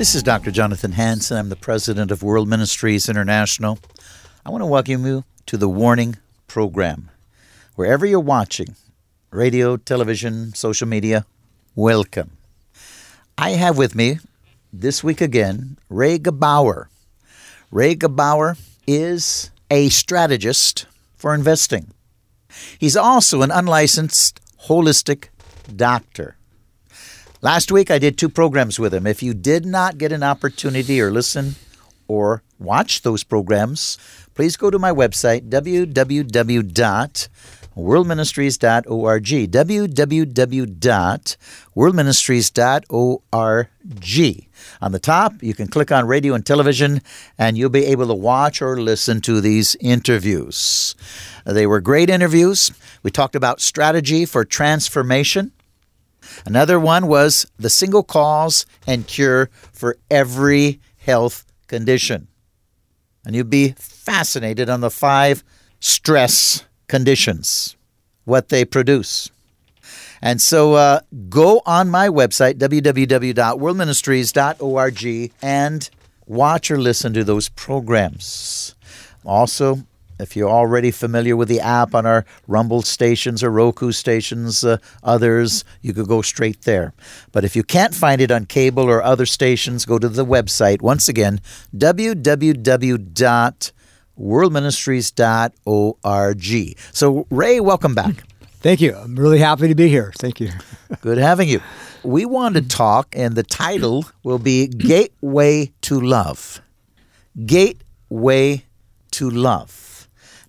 This is Dr. Jonathan Hansen. I'm the president of World Ministries International. I want to welcome you to the Warning Program. Wherever you're watching, radio, television, social media, welcome. I have with me this week again Ray Gebauer. Ray Gebauer is a strategist for investing. He's also an unlicensed holistic doctor. Last week I did two programs with him. If you did not get an opportunity or listen or watch those programs, please go to my website, www.worldministries.org. www.worldministries.org. On the top, you can click on radio and television, and you'll be able to watch or listen to these interviews. They were great interviews. We talked about strategy for transformation. Another one was the single cause and cure for every health condition. And you'll be fascinated on the five stress conditions, what they produce. And so uh, go on my website, www.worldministries.org, and watch or listen to those programs. Also, if you're already familiar with the app on our Rumble stations or Roku stations, uh, others, you could go straight there. But if you can't find it on cable or other stations, go to the website. Once again, www.worldministries.org. So, Ray, welcome back. Thank you. I'm really happy to be here. Thank you. Good having you. We want to talk, and the title will be Gateway to Love. Gateway to Love.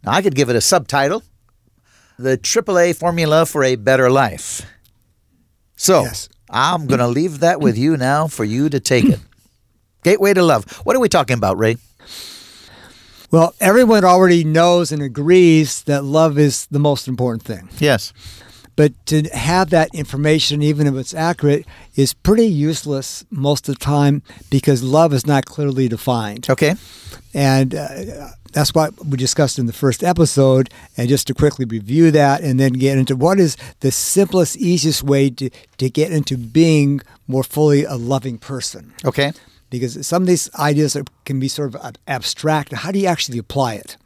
Now, I could give it a subtitle The AAA Formula for a Better Life. So, yes. I'm going to leave that with you now for you to take it. Gateway to Love. What are we talking about, Ray? Well, everyone already knows and agrees that love is the most important thing. Yes. But to have that information, even if it's accurate, is pretty useless most of the time because love is not clearly defined. Okay. And uh, that's what we discussed in the first episode. And just to quickly review that and then get into what is the simplest, easiest way to, to get into being more fully a loving person. Okay because some of these ideas are, can be sort of abstract. How do you actually apply it?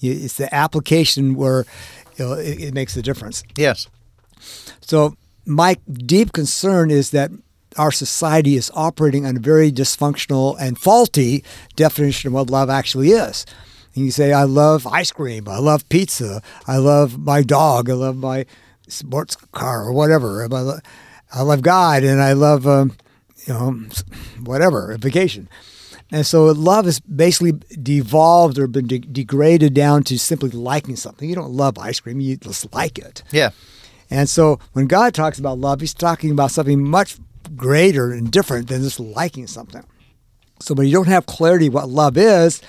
It's the application where you know, it, it makes the difference. Yes. So my deep concern is that our society is operating on a very dysfunctional and faulty definition of what love actually is. And you say, I love ice cream, I love pizza, I love my dog, I love my sports car, or whatever. I love God, and I love um, you know, whatever, a vacation. And so love has basically devolved or been de- degraded down to simply liking something. You don't love ice cream, you just like it. Yeah. And so when God talks about love, he's talking about something much greater and different than just liking something. So when you don't have clarity what love is,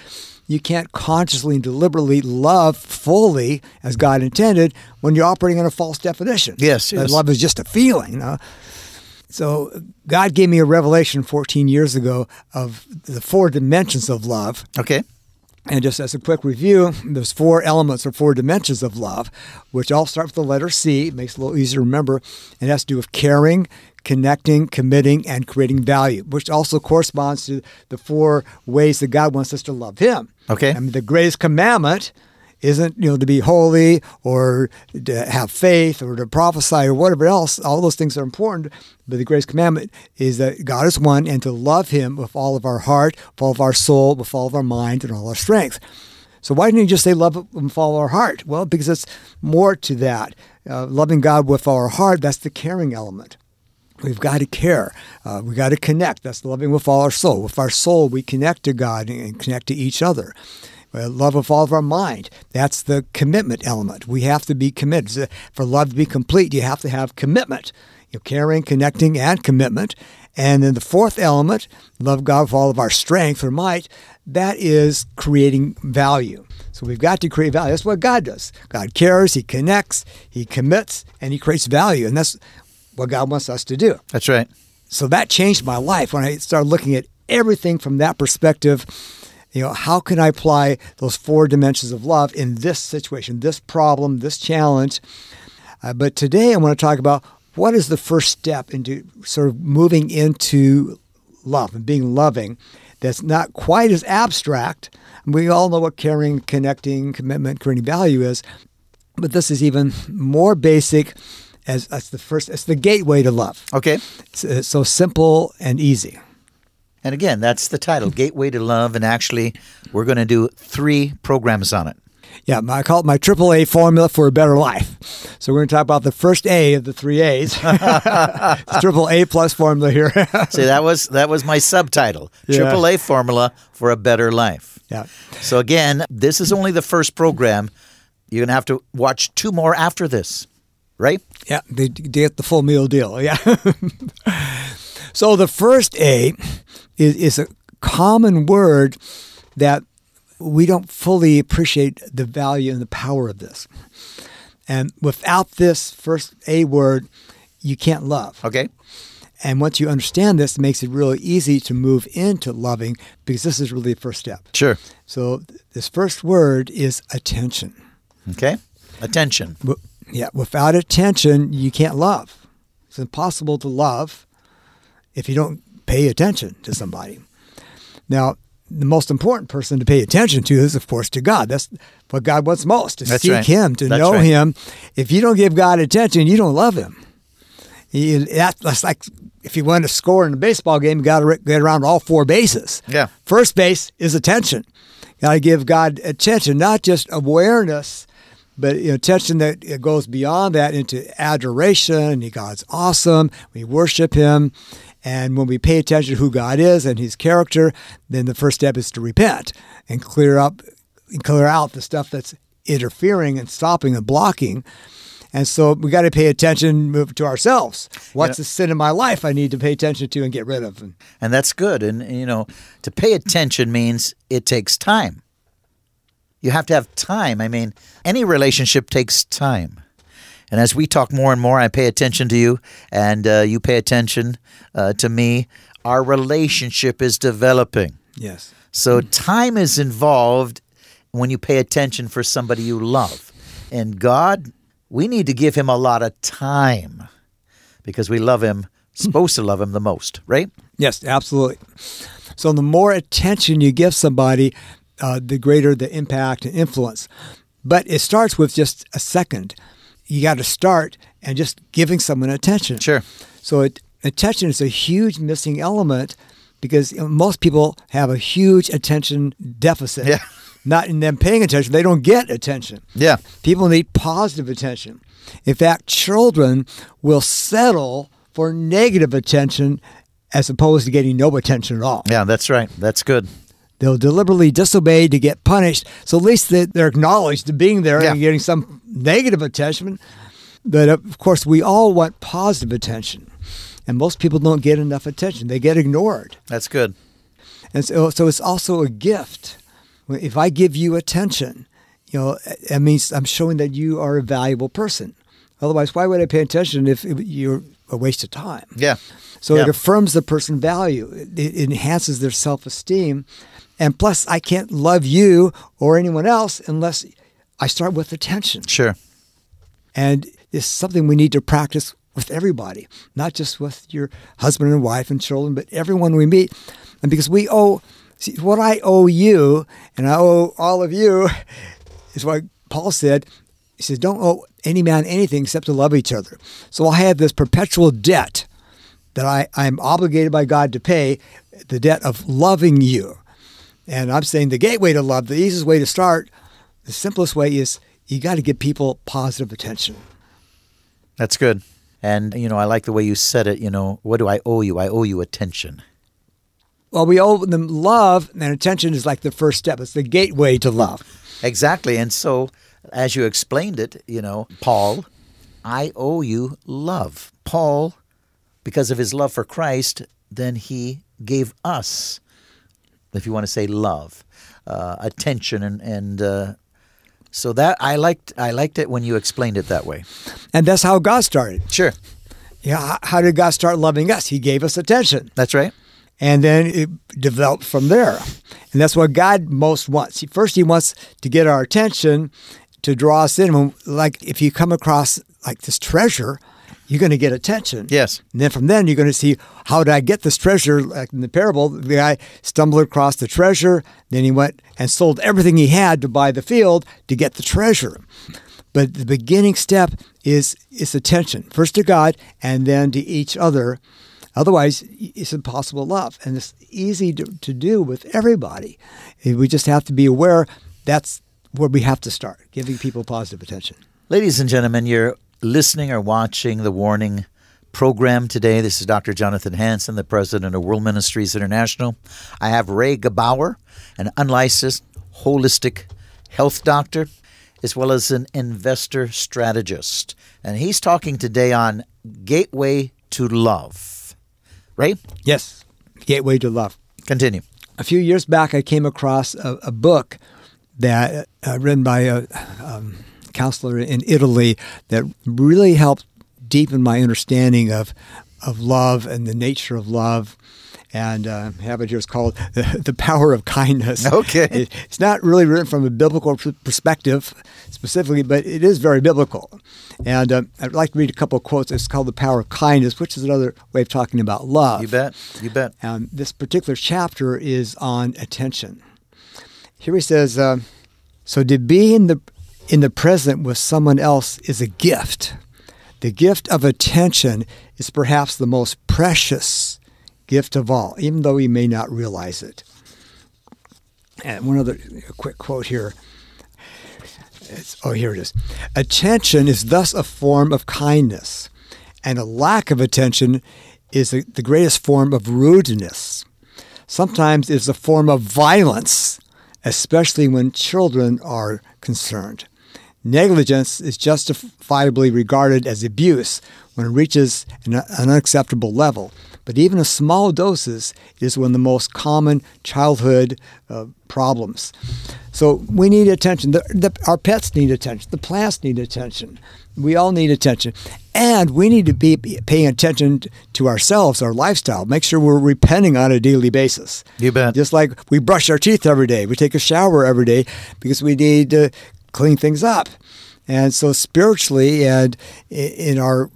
you can't consciously and deliberately love fully as God intended when you're operating on a false definition. Yes, yes. love is just a feeling. You know? So God gave me a revelation 14 years ago of the four dimensions of love. Okay. And just as a quick review, there's four elements or four dimensions of love, which all start with the letter C. It makes it a little easier to remember. And it has to do with caring, connecting, committing, and creating value, which also corresponds to the four ways that God wants us to love Him. Okay. I mean, the greatest commandment isn't you know to be holy or to have faith or to prophesy or whatever else. All those things are important, but the greatest commandment is that God is one and to love Him with all of our heart, with all of our soul, with all of our mind, and all our strength. So why didn't he just say love with all our heart? Well, because it's more to that. Uh, loving God with our heart, that's the caring element. We've got to care. Uh, we've got to connect. That's loving with all our soul. With our soul, we connect to God and connect to each other. Uh, love of all of our mind. That's the commitment element. We have to be committed. For love to be complete, you have to have commitment. You know, caring, connecting, and commitment. And then the fourth element, love God with all of our strength or might, that is creating value. So we've got to create value. That's what God does. God cares, He connects, He commits, and He creates value. And that's what God wants us to do. That's right. So that changed my life when I started looking at everything from that perspective. You know, how can I apply those four dimensions of love in this situation, this problem, this challenge? Uh, but today I want to talk about what is the first step into sort of moving into love and being loving that's not quite as abstract. We all know what caring, connecting, commitment, creating value is, but this is even more basic as that's the first it's the gateway to love Okay. it's, it's so simple and easy And again, that's the title, hmm. Gateway to Love. And actually, we're going to do three programs on it. yeah i call it my triple a formula for a better life so we're going to talk about the first a of the three a's triple a plus formula here See, that was that was my subtitle, Yeah. Triple A Formula for a Better Life. yeah So again, this is only the first program. You're going to have to watch two more after this, right? yeah they, they get the full meal deal yeah so the first a is, is a common word that we don't fully appreciate the value and the power of this and without this first a word you can't love Okay. And once you understand this, it makes it really easy to move into loving because this is really the first step. Sure. So this first word is attention. Okay. Attention. Yeah, without attention, you can't love. It's impossible to love if you don't pay attention to somebody. Now, the most important person to pay attention to is, of course, to God. That's what God wants most to That's seek right. Him, to That's know right. Him. If you don't give God attention, you don't love Him. That, that's like if you want to score in a baseball game, you got to get around all four bases. Yeah. First base is attention. You got to give God attention, not just awareness, but you know, attention that it goes beyond that into adoration. God's awesome. We worship Him. And when we pay attention to who God is and His character, then the first step is to repent and clear up, and clear out the stuff that's interfering and stopping and blocking. And so we got to pay attention to ourselves. What's Yeah. the sin in my life I need to pay attention to and get rid of? And And that's good. And, you know, to pay attention means it takes time. You have to have time. I mean, any relationship takes time. And as we talk more and more, I pay attention to you and uh, you pay attention uh, to me. Our relationship is developing. yes. So time is involved when you pay attention for somebody you love. And God, we need to give him a lot of time because we love him, supposed to love him the most, right? Yes, absolutely. So the more attention you give somebody, uh, the greater the impact and influence. But it starts with just a second. You got to start and just giving someone attention. Sure. So it, attention is a huge missing element because most people have a huge attention deficit. Yeah. Not in them paying attention, they don't get attention. Yeah. People need positive attention. In fact, children will settle for negative attention as opposed to getting no attention at all. Yeah, that's right. That's good. They'll deliberately disobey to get punished. So at least they- they're acknowledged to being there Yeah. and getting some negative attention. But of course, we all want positive attention. And most people don't get enough attention, they get ignored. That's good. And so, so it's also a gift. If I give you attention, you know, that means I'm showing that you are a valuable person. Otherwise, why would I pay attention if you're a waste of time? Yeah. So Yeah. it affirms the person value. It, it enhances their self-esteem. And plus, I can't love you or anyone else unless I start with attention. Sure. And it's something we need to practice with everybody, not just with your husband and wife and children, but everyone we meet. And because we owe, see, what I owe you and I owe all of you is what Paul said, he says, don't owe any man anything except to love each other. So I have this perpetual debt that I, I'm obligated by God to pay, the debt of loving you. And I'm saying the gateway to love, the easiest way to start, the simplest way is you got to give people positive attention. That's good. And, you know, I like the way you said it. You know, what do I owe you? I owe you attention. Well, we owe them love, and attention is like the first step. It's the gateway to love. Exactly. And so, as you explained it, you know, Paul, I owe you love. Paul, because of his love for Christ, then he gave us, if you want to say love, uh, attention, and, and uh, so that I liked. I liked it when you explained it that way. And that's how God started. Sure, Yeah, how did God start loving us? He gave us attention. that's right. and then it developed from there. And that's what God most wants. First, He wants to get our attention to draw us in. Like if you come across like this treasure, you're going to get attention. Yes. And then from then, you're going to see how did I get this treasure? Like in the parable, the guy stumbled across the treasure. Then he went and sold everything he had to buy the field to get the treasure. But the beginning step is is attention, first to God and then to each other. Otherwise, it's impossible love, and it's easy to, to do with everybody. We just have to be aware. That's where we have to start, giving people positive attention. Ladies and gentlemen, you're listening or watching the Warning program today. This is Dr. Jonathan Hansen, the president of World Ministries International. I have Ray Gebauer, an unlicensed holistic health doctor, as well as an investor strategist. And he's talking today on Gateway to Love. Ray, Yes, gateway to love. continue. a few years back, I came across a, a book that uh, written by a um, counselor in Italy that really helped deepen my understanding of of love and the nature of love. And uh, I have it here. It's called the, the Power of Kindness. Okay. It- it's not really written from a biblical perspective specifically, but it is very biblical. And um, I'd like to read a couple of quotes. It's called The Power of Kindness, which is another way of talking about love. You bet. You bet. Um, this particular chapter is on attention. Here he says, uh, "So to be in the in the present with someone else is a gift. The gift of attention is perhaps the most precious gift of all, even though we may not realize it." And one other quick quote here. It's, oh, here it is. Attention is thus a form of kindness, and a lack of attention is the the greatest form of rudeness. Sometimes it's a form of violence, especially when children are concerned. Negligence is justifiably regarded as abuse when it reaches an, an unacceptable level. But even in small doses is one of the most common childhood uh, problems. So we need attention. The, the, our pets need attention. The plants need attention. We all need attention. And we need to be paying attention to ourselves, our lifestyle. Make sure we're repenting on a daily basis. You bet. Just like we brush our teeth every day, we take a shower every day because we need to clean things up. And so spiritually and in our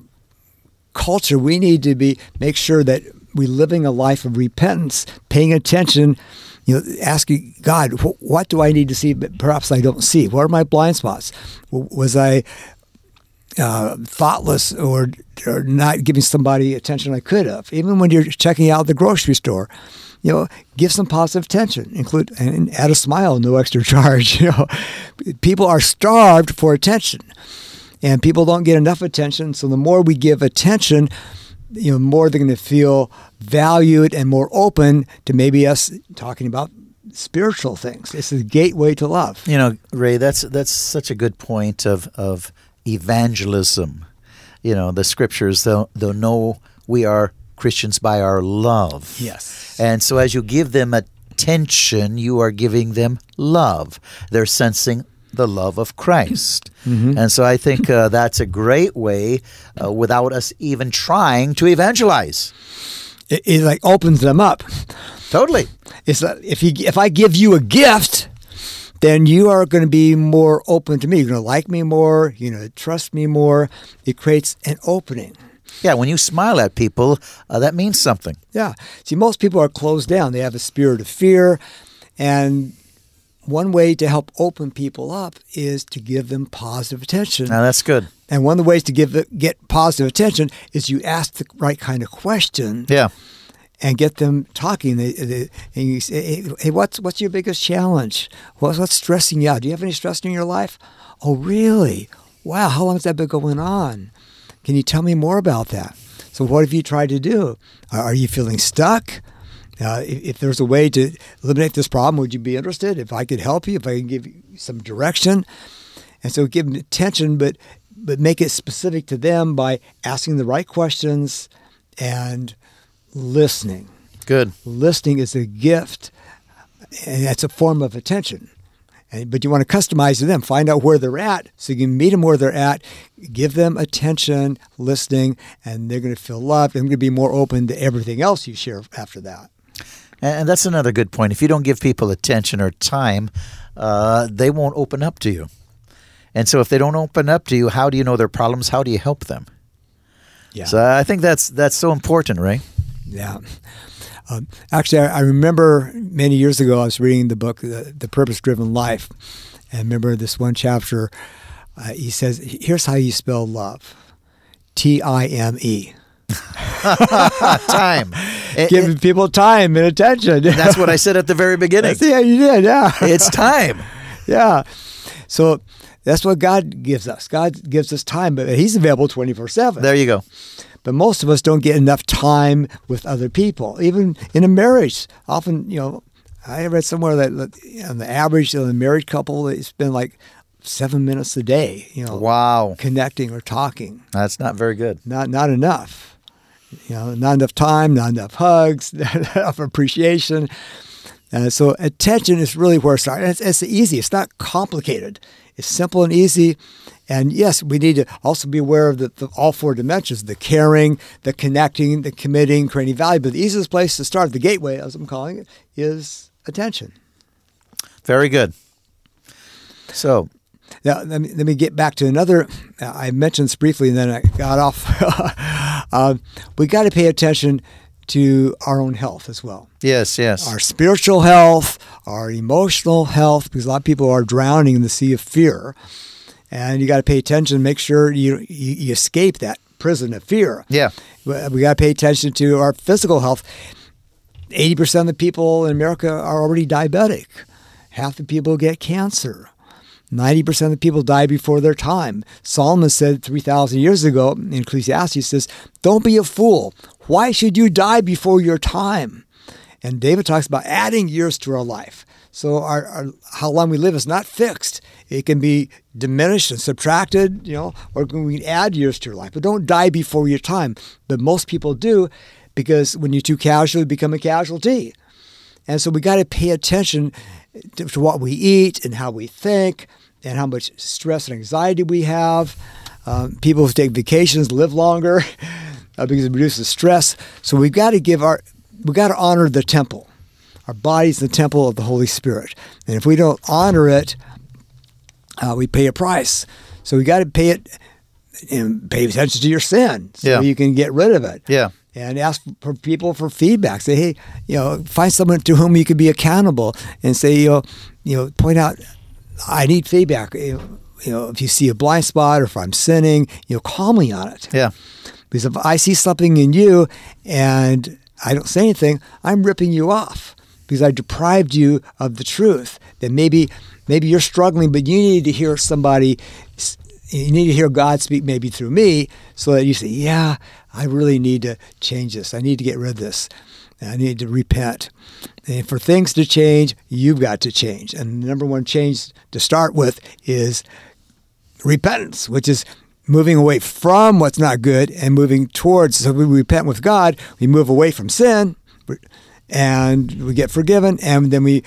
culture, we need to be make sure that we're living a life of repentance, paying attention, you know, asking God, what do I need to see? But perhaps I don't see. What are my blind spots? Was I uh, thoughtless or, or not giving somebody attention I could have? Even when you're checking out the grocery store, you know, give some positive attention, include and add a smile, no extra charge. You know, people are starved for attention and people don't get enough attention. So the more we give attention, you know, more they're going to feel valued and more open to maybe us talking about spiritual things. It's the gateway to love. You know, Ray, that's that's such a good point of of evangelism. You know, the scriptures they'll they'll know we are Christians by our love. Yes. And so as you give them attention, you are giving them love. They're sensing the love of Christ. And so I think uh, that's a great way uh, without us even trying to evangelize. It, it like opens them up. Totally. It's like if you if I give you a gift, then you are going to be more open to me. You're going to like me more. You're going to trust me more. It creates an opening. Yeah, when you smile at people, uh, that means something. Yeah. See, most people are closed down. They have a spirit of fear, and one way to help open people up is to give them positive attention. Now that's good. And one of the ways to give it, get positive attention is you ask the right kind of question Yeah. And get them talking. They, they, and you say, hey, what's what's your biggest challenge? What's, what's stressing you out? Do you have any stress in your life? Oh, really? Wow, how long has that been going on? Can you tell me more about that? So, what have you tried to do? Are, are you feeling stuck? Uh, if, if there's a way to eliminate this problem, would you be interested? If I could help you, if I can give you some direction, and so give them attention, but but make it specific to them by asking the right questions and listening. Good. Listening is a gift, and that's a form of attention. And, but you want to customize to them, find out where they're at, so you can meet them where they're at, give them attention, listening, and they're going to feel loved. They're going to be more open to everything else you share after that. And that's another good point. If you don't give people attention or time, uh, they won't open up to you. And so, if they don't open up to you, how do you know their problems? How do you help them? Yeah. So, I think that's that's so important, right? Yeah. Um, actually, I, I remember many years ago, I was reading the book, The, the Purpose Driven Life. And remember this one chapter, uh, he says, Here's how you spell love T I M E. time. It- Giving it- people time and attention. that's what I said at the very beginning. yeah, you did. Yeah. It's time. yeah. So that's what God gives us. God gives us time, but He's available 24 7. There you go. But most of us don't get enough time with other people, even in a marriage. Often, you know, I read somewhere that on the average of a married couple, they spend like seven minutes a day, you know, Wow. connecting or talking. That's not very good. Not not enough. You know, not enough time, not enough hugs, not enough appreciation. Uh, so attention is really where it starts. It's, it's easy. It's not complicated. It's simple and easy. And yes, we need to also be aware of the, the, all four dimensions: the caring, the connecting, the committing, creating value. But the easiest place to start, the gateway, as I'm calling it, is attention. Very good. So, Now, let me, let me get back to another. uh, I mentioned this briefly, and then I got off. um, we got to pay attention to our own health as well. yes, yes. Our spiritual health, our emotional health, because a lot of people are drowning in the sea of fear, and you got to pay attention. Make sure you, you escape that prison of fear. Yeah. we got to pay attention to our physical health. Eighty percent of the people in America are already diabetic. Half the people get cancer. 90% of the people die before their time. Solomon said 3,000 years ago in Ecclesiastes says, Don't be a fool. Why should you die before your time? And David talks about adding years to our life. So our, our how long we live is not fixed. It can be diminished and subtracted, you know, or we can add years to your life. But don't die before your time. But most people do because when you're too casual, you become a casualty. And so we got to pay attention to, to what we eat and how we think and how much stress and anxiety we have. Um, people who take vacations live longer uh, because it reduces stress. So we've got to give our, we've got to honor the temple. Our body's the temple of the Holy Spirit. And if we don't honor it, uh, we pay a price. So we got to pay it and pay attention to your sin so Yeah. you can get rid of it Yeah. and ask for people for feedback. Say, hey, you know, find someone to whom you can be accountable, and say, you know, you know, point out, I need feedback. You know, you know, if you see a blind spot or if I'm sinning, you know, call me on it. Yeah. Because if I see something in you and I don't say anything, I'm ripping you off because I deprived you of the truth. That maybe maybe you're struggling, but you need to hear somebody. You need to hear God speak maybe through me, so that you say, "Yeah, I really need to change this. I need to get rid of this. I need to repent." And for things to change, you've got to change. And the number one change to start with is repentance, which is moving away from what's not good and moving towards. So we repent with God, we move away from sin, and we get forgiven, and then we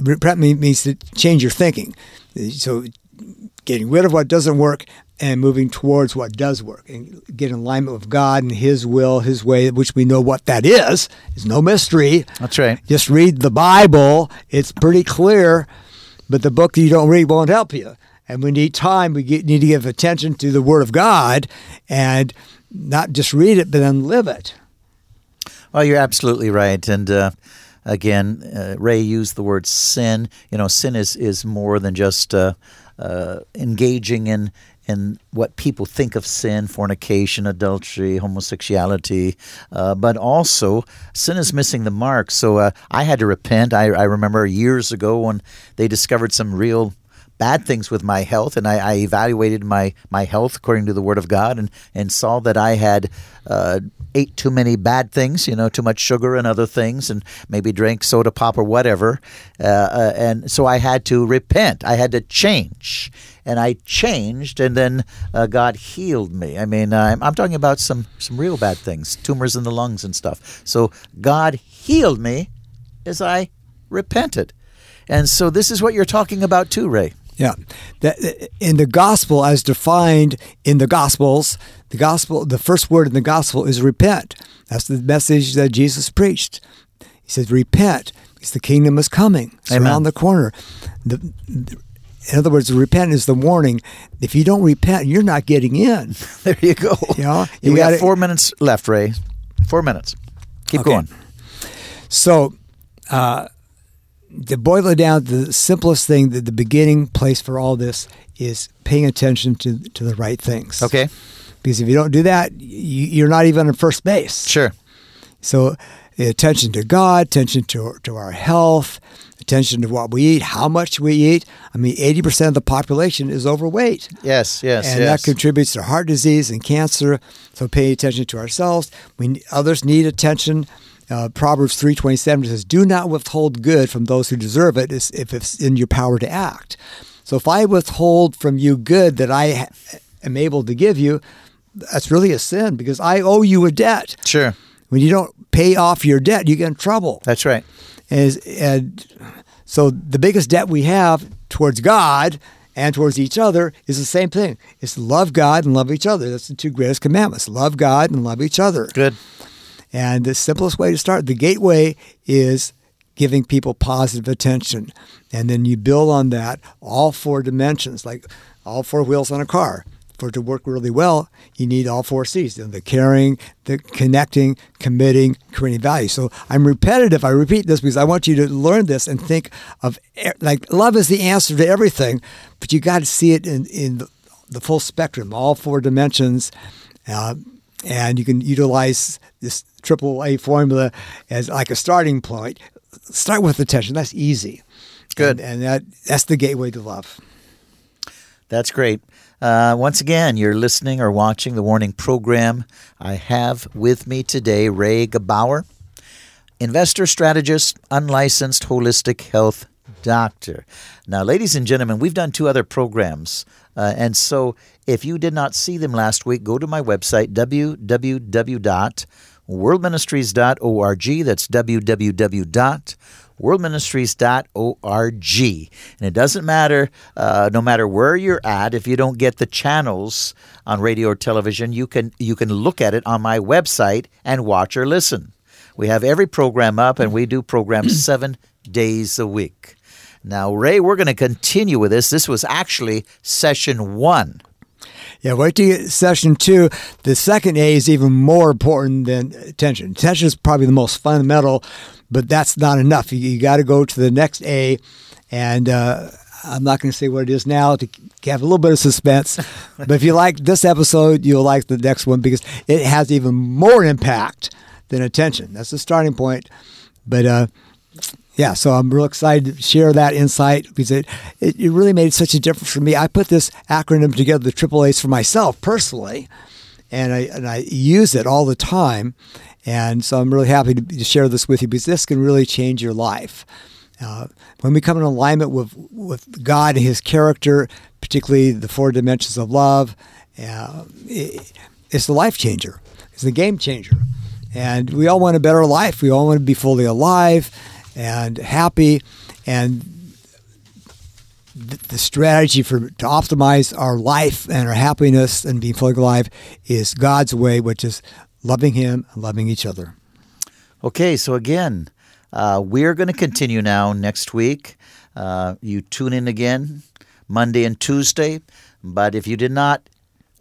repent means to change your thinking. So getting rid of what doesn't work and moving towards what does work and get in alignment with God and His will, His way, which we know what that is. It's no mystery. That's right. Just read the Bible. It's pretty clear, but the book that you don't read won't help you. And we need time. We get, need to give attention to the Word of God and not just read it, but then live it. Well, you're absolutely right. And uh, again, uh, Ray used the word sin. You know, sin is is more than just uh, uh, engaging in in what people think of sin, fornication, adultery, homosexuality, uh, but also sin is missing the mark. So uh, I had to repent. I, I remember years ago when they discovered some real bad things with my health, and I, I, evaluated my, my health according to the Word of God, and, and saw that I had uh, ate too many bad things, you know, too much sugar and other things, and maybe drank soda pop or whatever. Uh, uh, and so I had to repent. I had to change, and I changed, and then uh, God healed me. I mean, I'm, I'm talking about some some real bad things, tumors in the lungs and stuff. So God healed me as I repented. And so this is what you're talking about too, Ray. Yeah. in the gospel, as defined in the gospels, the gospel, the first word in the gospel is repent. That's the message that Jesus preached. He says, repent because the kingdom is coming. It's Amen. around the corner. The, in other words, repent is the warning. If you don't repent, you're not getting in. there you go. You know, you we got four minutes left, Ray. Four minutes. Keep okay. going. So, uh, to boil it down, the simplest thing, the, the beginning place for all this is paying attention to to the right things. Okay. Because if you don't do that, you, you're not even in first base. Sure. So attention to God, attention to to our health, attention to what we eat, how much we eat. I mean, 80% of the population is overweight. Yes, yes, and yes. that contributes to heart disease and cancer. So pay attention to ourselves. We others need attention. Uh, Proverbs 3.27 says, Do not withhold good from those who deserve it if it's in your power to act. So if I withhold from you good that I am able to give you, that's really a sin because I owe you a debt. Sure. When you don't pay off your debt, you get in trouble. That's right. And, and so the biggest debt we have towards God and towards each other is the same thing. It's love God and love each other. That's the two greatest commandments. Love God and love each other. Good. And the simplest way to start, the gateway is giving people positive attention. And then you build on that all four dimensions, like all four wheels on a car. For it to work really well, you need all four C's the caring, the connecting, committing, creating value. So I'm repetitive. I repeat this because I want you to learn this and think of like love is the answer to everything, but you got to see it in, in the, the full spectrum, all four dimensions. Uh, and you can utilize this triple A formula as like a starting point. Start with attention. That's easy. Good. And, and that that's the gateway to love. That's great. Uh, once again, you're listening or watching the Warning Program. I have with me today Ray Gebauer, investor strategist, unlicensed holistic health doctor. Now, ladies and gentlemen, we've done two other programs. Uh, and so if you did not see them last week, go to my website, www.worldministries.org. That's www.worldministries.org. And it doesn't matter, uh, no matter where you're at, if you don't get the channels on radio or television, you can, you can look at it on my website and watch or listen. We have every program up, and we do programs seven days a week. Now, Ray, we're going to continue with this. This was actually session one. Yeah, wait till you get session two. The second A is even more important than attention. Attention is probably the most fundamental, but that's not enough. You, you got to go to the next A, and uh, I'm not going to say what it is now to have a little bit of suspense. but if you like this episode, you'll like the next one because it has even more impact than attention. That's the starting point. But uh, yeah, so I'm real excited to share that insight because it, it, it, really made such a difference for me. I put this acronym together, the triple A's, for myself personally, and I, and I use it all the time. And so I'm really happy to, to share this with you because this can really change your life. Uh, when we come in alignment with, with God and His character, particularly the four dimensions of love, uh, it, it's the life changer. It's the game changer. And we all want a better life. We all want to be fully alive and happy. And the strategy for to optimize our life and our happiness and being fully alive is God's way, which is loving Him and loving each other. Okay, so again, uh, we're going to continue now next week. Uh, you tune in again Monday and Tuesday. But if you did not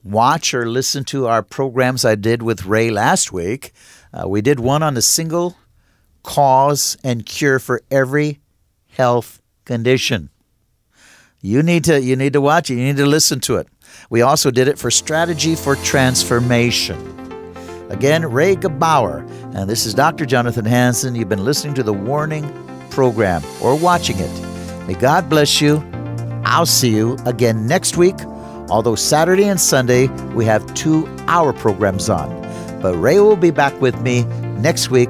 watch or listen to our programs I did with Ray last week, uh, we did one on the single cause and cure for every health condition. You need to you need to watch it. You need to listen to it. We also did it for strategy for transformation. Again, Ray Gebauer, and this is Dr. Jonathan Hansen. You've been listening to the Warning program or watching it. May God bless you. I'll see you again next week. Although Saturday and Sunday we have two hour programs on. But Ray will be back with me next week,